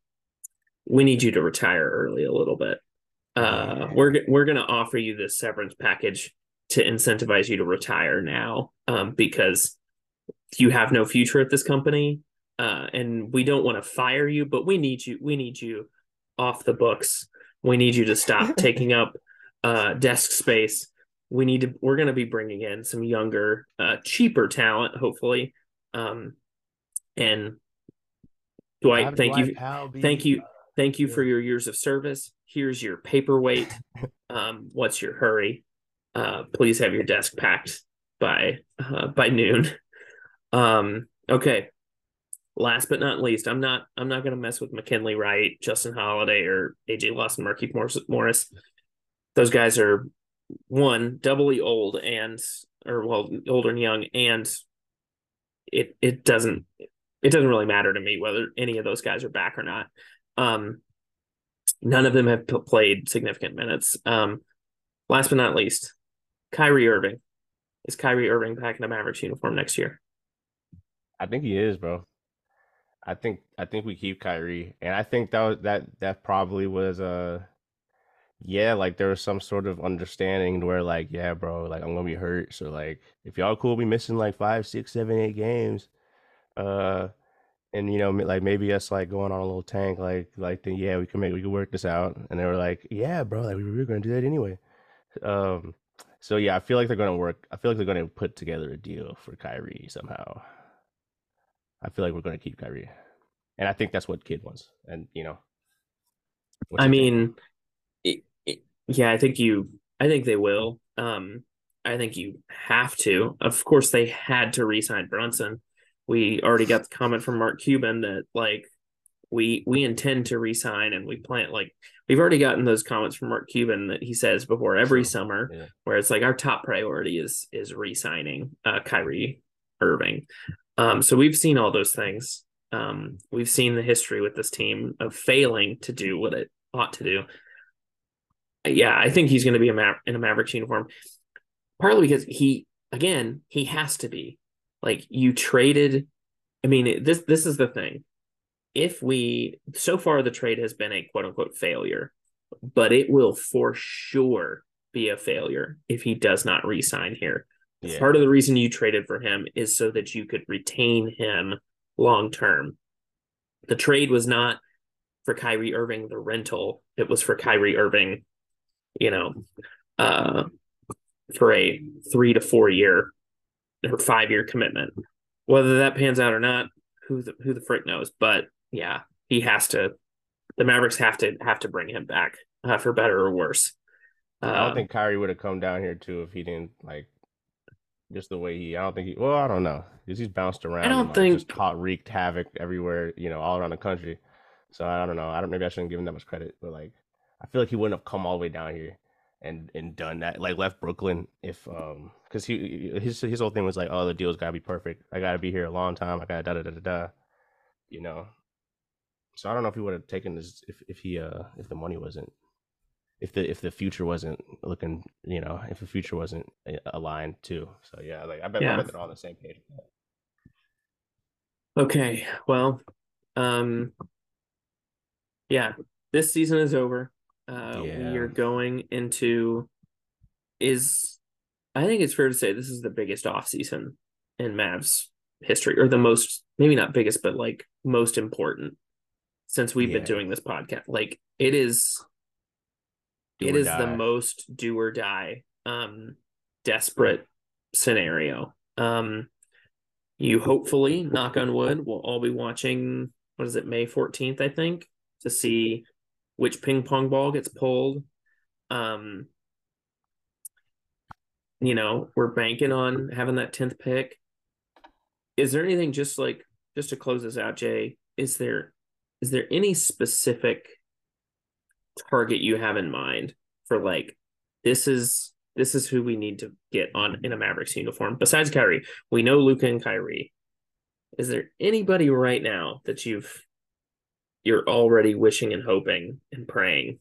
[SPEAKER 1] we need you to retire early a little bit. Uh, we're we're going to offer you this severance package to incentivize you to retire now, um, because you have no future at this company, uh, and we don't want to fire you, but we need you. We need you off the books. We need you to stop taking up uh, desk space. We need to. We're going to be bringing in some younger, uh, cheaper talent, hopefully, um, and Dwight,
[SPEAKER 2] Have
[SPEAKER 1] thank you, thank you, thank you for your years of service. Here's your paperweight. um, what's your hurry? Uh, please have your desk packed by uh, by noon. Um, okay. Last but not least, I'm not I'm not gonna mess with McKinley Wright, Justin Holiday, or AJ Lawson, Markieff Morris. Morris. Those guys are one doubly old and or well older and young, and it it doesn't it doesn't really matter to me whether any of those guys are back or not. Um, none of them have p- played significant minutes. Um, last but not least, Kyrie Irving. Is Kyrie Irving back in a Mavericks uniform next year?
[SPEAKER 2] I think he is, bro. I think I think we keep Kyrie, and I think that was, that that probably was a yeah, like there was some sort of understanding where like yeah, bro, like I'm gonna be hurt, so like if y'all cool, be missing like five, six, seven, eight games, uh, and you know like maybe us like going on a little tank, like like then yeah, we can make we can work this out, and they were like yeah, bro, like we were gonna do that anyway, Um. So yeah, I feel like they're to work. I feel like they're to put together a deal for Kyrie somehow. I feel like we're going to keep Kyrie, and I think that's what Kidd wants. And you know,
[SPEAKER 1] I mean, it, it, yeah, I think you. I think they will. Um, I think you have to. Of course, they had to re-sign Brunson. We already got the comment from Mark Cuban that like we we intend to resign and we plan like we've already gotten those comments from Mark Cuban that he says before every summer yeah. where it's like our top priority is is re-signing uh Kyrie Irving. Um so we've seen all those things. Um we've seen the history with this team of failing to do what it ought to do. Yeah, I think he's going to be a in a Mavericks uniform. Partly because he again, he has to be. Like you traded I mean, this this is the thing if we so far the trade has been a quote unquote failure, but it will for sure be a failure if he does not resign here. Yeah. Part of the reason you traded for him is so that you could retain him long term. The trade was not for Kyrie Irving the rental; it was for Kyrie Irving, you know, uh, for a three to four year or five year commitment. Whether that pans out or not, who the who the frick knows? But yeah, he has to. The Mavericks have to have to bring him back uh, for better or worse.
[SPEAKER 2] Uh, I don't um, think Kyrie would have come down here too if he didn't like just the way he. I don't think he. Well, I don't know because he's bounced around. I
[SPEAKER 1] don't and, like, think
[SPEAKER 2] just caught wreaked havoc everywhere. You know, all around the country. So I don't know. I don't. Maybe I shouldn't give him that much credit, but like, I feel like he wouldn't have come all the way down here and and done that. Like left Brooklyn if um because he his his whole thing was like, oh, the deal's gotta be perfect. I gotta be here a long time. I gotta da da da da da. You know, so I don't know if he would have taken this if, if he uh if the money wasn't if the if the future wasn't looking you know if the future wasn't aligned too. So yeah, like I bet, yeah. I bet they're all on the same page.
[SPEAKER 1] Okay, well, um, yeah, this season is over. Uh, yeah. We are going into is I think it's fair to say this is the biggest off season in Mavs history, or the most maybe not biggest, but like most important since we've yeah. been doing this podcast. Like it is it is die. the most do or die um desperate scenario. Um you hopefully, knock on wood, will all be watching what is it, May 14th, I think, to see which ping pong ball gets pulled. Um you know, we're banking on having that 10th pick. Is there anything just like just to close this out, Jay? Is there is there any specific target you have in mind for like this is this is who we need to get on in a Mavericks uniform besides Kyrie? We know Luka and Kyrie. Is there anybody right now that you've you're already wishing and hoping and praying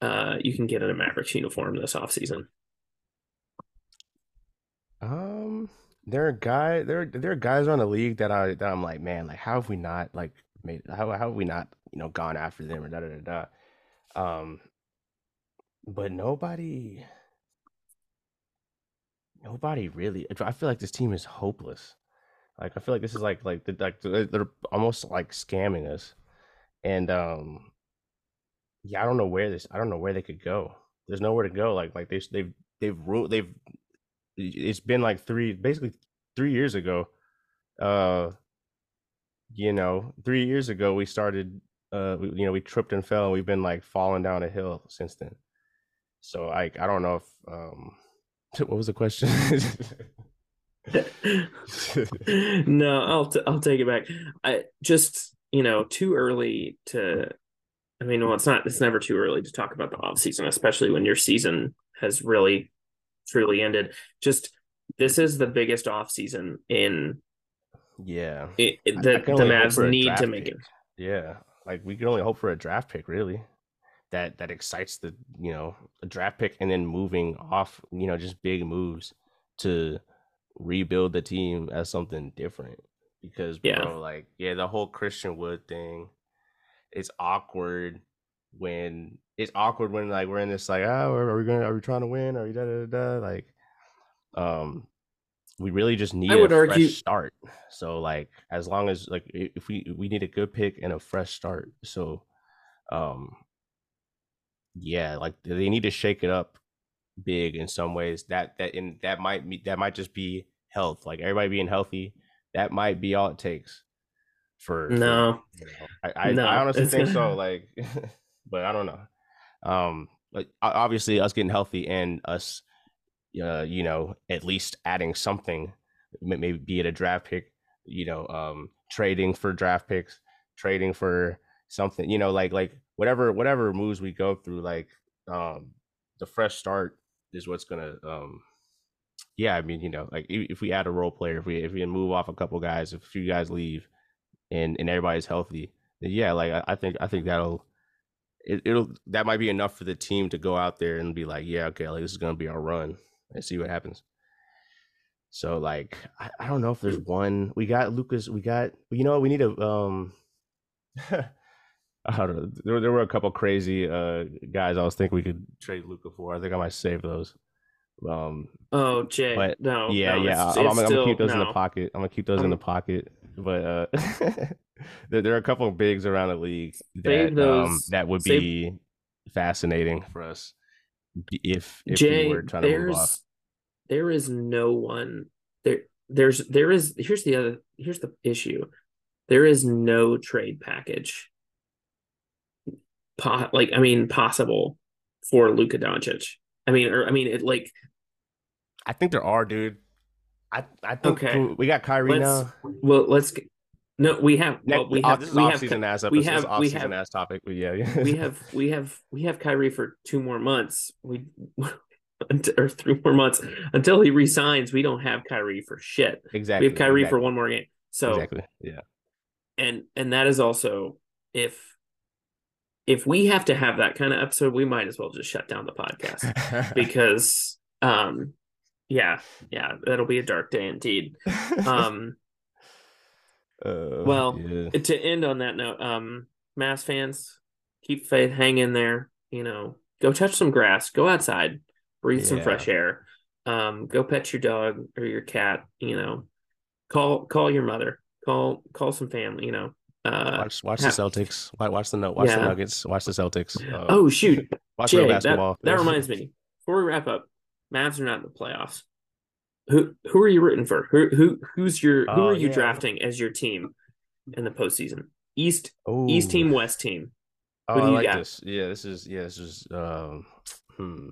[SPEAKER 1] uh you can get in a Mavericks uniform this offseason?
[SPEAKER 2] Um there are guys there there are guys around the league that I that I'm like, man, like how have we not like made how how have we not you know gone after them or da da da da um but nobody nobody really i feel like this team is hopeless. Like i feel like this is like like like they're almost like scamming us. And um yeah i don't know where this i don't know where they could go. There's nowhere to go. Like like they they've they've ruled they've it's been like three basically three years ago uh you know, three years ago we started. Uh, we, you know, we tripped and fell. We've been like falling down a hill since then. So like, I don't know if um, what was the question?
[SPEAKER 1] no, I'll t- I'll take it back. I just you know too early to. I mean, well, it's not. It's never too early to talk about the off season, especially when your season has really, truly ended. Just this is the biggest off season in
[SPEAKER 2] yeah,
[SPEAKER 1] it, it, the, the Mavs need to make
[SPEAKER 2] pick. it. Yeah, like we can only hope for a draft pick, really. That that excites the you know a draft pick, and then moving off, you know, just big moves to rebuild the team as something different. Because bro, yeah. like yeah, the whole Christian Wood thing, it's awkward when it's awkward when like we're in this like oh are we gonna are we trying to win are we da da da like um we really just need I would a argue... fresh start. So like as long as like if we we need a good pick and a fresh start. So um yeah, like they need to shake it up big in some ways. That that in that might be that might just be health. Like everybody being healthy, that might be all it takes. For
[SPEAKER 1] no,
[SPEAKER 2] for, you know, I I,
[SPEAKER 1] No,
[SPEAKER 2] I honestly think
[SPEAKER 1] gonna-
[SPEAKER 2] so. Like, but I don't know. Um, like obviously us getting healthy and us, uh, you know, at least adding something, maybe be it a draft pick, you know, um, trading for draft picks, trading for something, you know, like like whatever whatever moves we go through, like um, the fresh start is what's gonna um yeah i mean you know like if we add a role player if we if we move off a couple guys if a few guys leave and and everybody's healthy then yeah like i, I think i think that'll it, it'll that might be enough for the team to go out there and be like yeah okay like this is gonna be our run and see what happens so like i, I don't know if there's one we got lucas we got you know we need a um I don't know. There, were- there were a couple crazy uh guys I was thinking we could trade Luka for. I think I might save those. Um,
[SPEAKER 1] Oh, Jay.
[SPEAKER 2] But,
[SPEAKER 1] no.
[SPEAKER 2] yeah,
[SPEAKER 1] no,
[SPEAKER 2] yeah.
[SPEAKER 1] it's-
[SPEAKER 2] I'm,
[SPEAKER 1] it's
[SPEAKER 2] I'm,
[SPEAKER 1] still-
[SPEAKER 2] gonna keep those in the pocket. I'm gonna keep those in the
[SPEAKER 1] Um,
[SPEAKER 2] pocket. But uh, there, there are a couple of bigs around the league that
[SPEAKER 1] Save
[SPEAKER 2] um, that would
[SPEAKER 1] save-
[SPEAKER 2] be fascinating for us if if
[SPEAKER 1] Jay,
[SPEAKER 2] we were trying to move off.
[SPEAKER 1] there's there is no one there. There's there is here's the other here's the issue. There is no trade package. Po- like I mean, possible for Luka Doncic. I mean, or I mean, it like
[SPEAKER 2] I think there are, dude. I I think
[SPEAKER 1] Okay.
[SPEAKER 2] we- got Kyrie
[SPEAKER 1] let's
[SPEAKER 2] now.
[SPEAKER 1] well let's get- no we have well, we have
[SPEAKER 2] this
[SPEAKER 1] we
[SPEAKER 2] off
[SPEAKER 1] have
[SPEAKER 2] season ass
[SPEAKER 1] we have- we have-
[SPEAKER 2] ass topic. But yeah, yeah.
[SPEAKER 1] we have we have we have Kyrie for two more months. We or three more months until he resigns. We don't have Kyrie for shit.
[SPEAKER 2] exactly.
[SPEAKER 1] We have Kyrie
[SPEAKER 2] exactly,
[SPEAKER 1] for one more game. So
[SPEAKER 2] exactly. Yeah.
[SPEAKER 1] and and that is also if if we have to have that kind of episode, we might as well just shut down the podcast because um yeah yeah that'll be a dark day indeed. Um
[SPEAKER 2] Uh,
[SPEAKER 1] well,
[SPEAKER 2] yeah.
[SPEAKER 1] to end on that note, um, Mavs fans, keep faith, hang in there. You know, go touch some grass, go outside, breathe some fresh air. Um, go pet your dog or your cat. You know, call call your mother, call call some family. You know. Uh,
[SPEAKER 2] watch watch
[SPEAKER 1] ha-
[SPEAKER 2] the Celtics. Watch, watch the watch the Nuggets. Watch the Celtics. Uh,
[SPEAKER 1] oh shoot,
[SPEAKER 2] watch
[SPEAKER 1] Jay,
[SPEAKER 2] real
[SPEAKER 1] that,
[SPEAKER 2] basketball.
[SPEAKER 1] that reminds me. Before we wrap up, Mavs are not in the playoffs. Who who are you rooting for? Who who who's your who
[SPEAKER 2] Oh,
[SPEAKER 1] are you
[SPEAKER 2] yeah.
[SPEAKER 1] drafting as your team in the postseason? East
[SPEAKER 2] Ooh.
[SPEAKER 1] East team, West team.
[SPEAKER 2] Oh,
[SPEAKER 1] Who
[SPEAKER 2] I like
[SPEAKER 1] got?
[SPEAKER 2] this. Yeah, this is yeah, this is um hmm.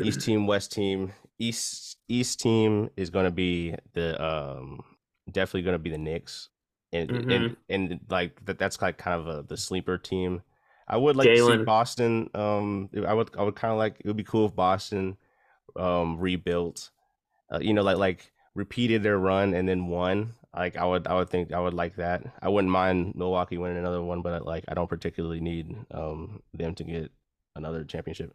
[SPEAKER 2] East team, West team. East East team is gonna be the um definitely gonna be the Knicks. And
[SPEAKER 1] Mm-hmm.
[SPEAKER 2] and and like that that's like kind of a the sleeper team. I would like to see Boston. Um I would I would kinda like it would be cool if Boston um rebuilt. Uh, you know, like like repeated their run and then won. Like I would I would think I would like that. I wouldn't mind Milwaukee winning another one, but like I don't particularly need um them to get another championship.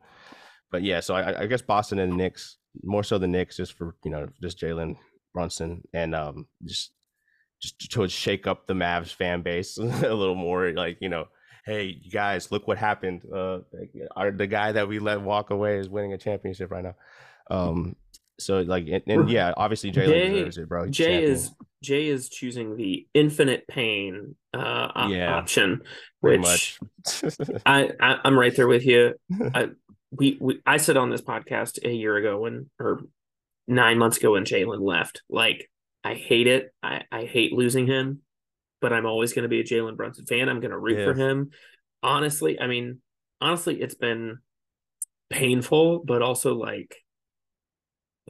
[SPEAKER 2] But yeah, so I, I guess Boston and the Knicks, more so the Knicks, just for you know, just Jalen Brunson and um just just to shake up the Mavs fan base a little more. Like you know, hey you guys, look what happened. Uh, our, the guy that we let walk away is winning a championship right now. Um, so like and, and yeah, obviously Jalen
[SPEAKER 1] Jay-
[SPEAKER 2] deserves it, bro. He's
[SPEAKER 1] Jay
[SPEAKER 2] champion.
[SPEAKER 1] is Jay is choosing the infinite pain uh op-
[SPEAKER 2] Yeah,
[SPEAKER 1] option, which
[SPEAKER 2] much.
[SPEAKER 1] I, I I'm right there with you. I we, we I said on this podcast a year ago when or nine months ago when Jalen left. Like I hate it. I I hate losing him, but I'm always going to be a Jalen Brunson fan. I'm going to root for him. Honestly, I mean, honestly, it's been painful, but also like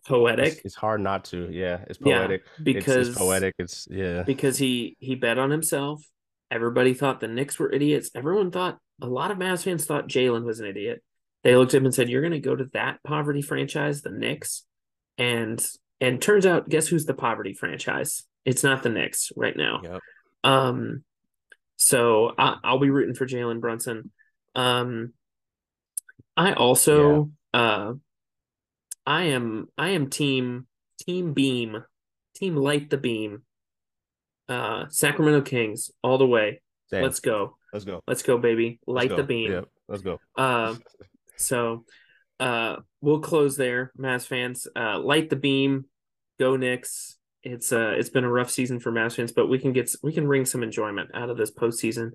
[SPEAKER 1] poetic
[SPEAKER 2] it's, it's hard not to. Yeah, it's poetic. It's-
[SPEAKER 1] because
[SPEAKER 2] it's, poetic. It's yeah.
[SPEAKER 1] because he he bet on himself. Everybody thought the Knicks were idiots. Everyone thought a lot of Mavs fans thought Jalen was an idiot. They looked at him and said, "You're going to go to that poverty franchise, the Knicks," and and turns out, guess who's the poverty franchise? It's not the Knicks right now.
[SPEAKER 2] Yep.
[SPEAKER 1] Um, so I, I'll be rooting for Jalen Brunson. Um, I also uh, I am I am team team beam, team light the beam. Uh, Sacramento Kings all the way.
[SPEAKER 2] Same.
[SPEAKER 1] Let's go,
[SPEAKER 2] let's go.
[SPEAKER 1] let's go, baby! Light
[SPEAKER 2] go.
[SPEAKER 1] the beam.
[SPEAKER 2] Yep, let's go.
[SPEAKER 1] Uh, so uh we'll close there, Mavs fans. Uh light the beam, go Knicks. It's uh it's been a rough season for Mavs fans, but we can get we can wring some enjoyment out of this postseason.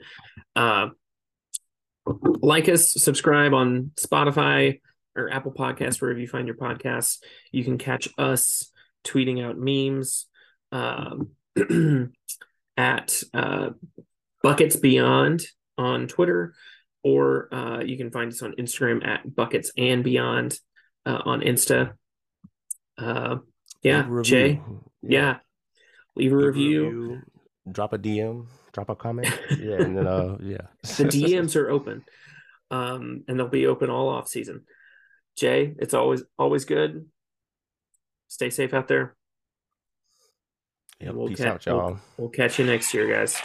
[SPEAKER 1] Uh like us, subscribe on Spotify, or Apple Podcasts, wherever you find your podcasts. You can catch us tweeting out memes um, at uh, Buckets Beyond on Twitter, or uh, you can find us on Instagram at Buckets and Beyond uh, on Insta. Uh, yeah, Jay. Yeah. yeah. Leave a Leave review. review.
[SPEAKER 2] Drop a DM. Drop a comment. Yeah, and then uh, yeah.
[SPEAKER 1] the DMs are open, um, and they'll be open all off season. Jay, it's always always good. Stay safe out there.
[SPEAKER 2] Yeah, we'll peace ca- out, y'all.
[SPEAKER 1] We'll, we'll catch you next year, guys.